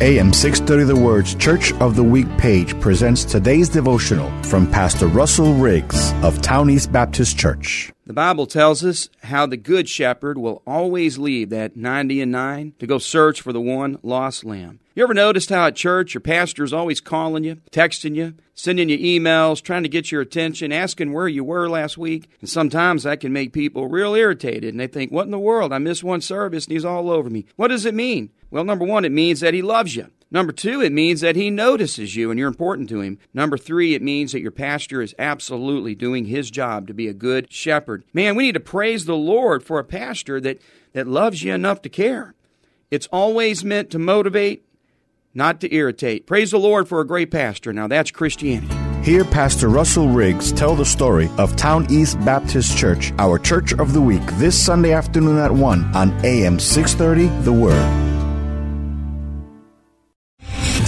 AM 630 The Word's Church of the Week page presents today's devotional from Pastor Russell Riggs of Town East Baptist Church. The Bible tells us how the Good Shepherd will always leave that 90 and 9 to go search for the one lost lamb. You ever noticed how at church your pastor is always calling you, texting you, sending you emails, trying to get your attention, asking where you were last week? And sometimes that can make people real irritated and they think, What in the world? I missed one service and he's all over me. What does it mean? Well, number one, it means that he loves you. Number two, it means that he notices you and you're important to him. Number three, it means that your pastor is absolutely doing his job to be a good shepherd. Man, we need to praise the Lord for a pastor that, that loves you enough to care. It's always meant to motivate, not to irritate. Praise the Lord for a great pastor. Now that's Christianity. Hear Pastor Russell Riggs tell the story of Town East Baptist Church, our church of the week, this Sunday afternoon at 1 on AM 630 The Word.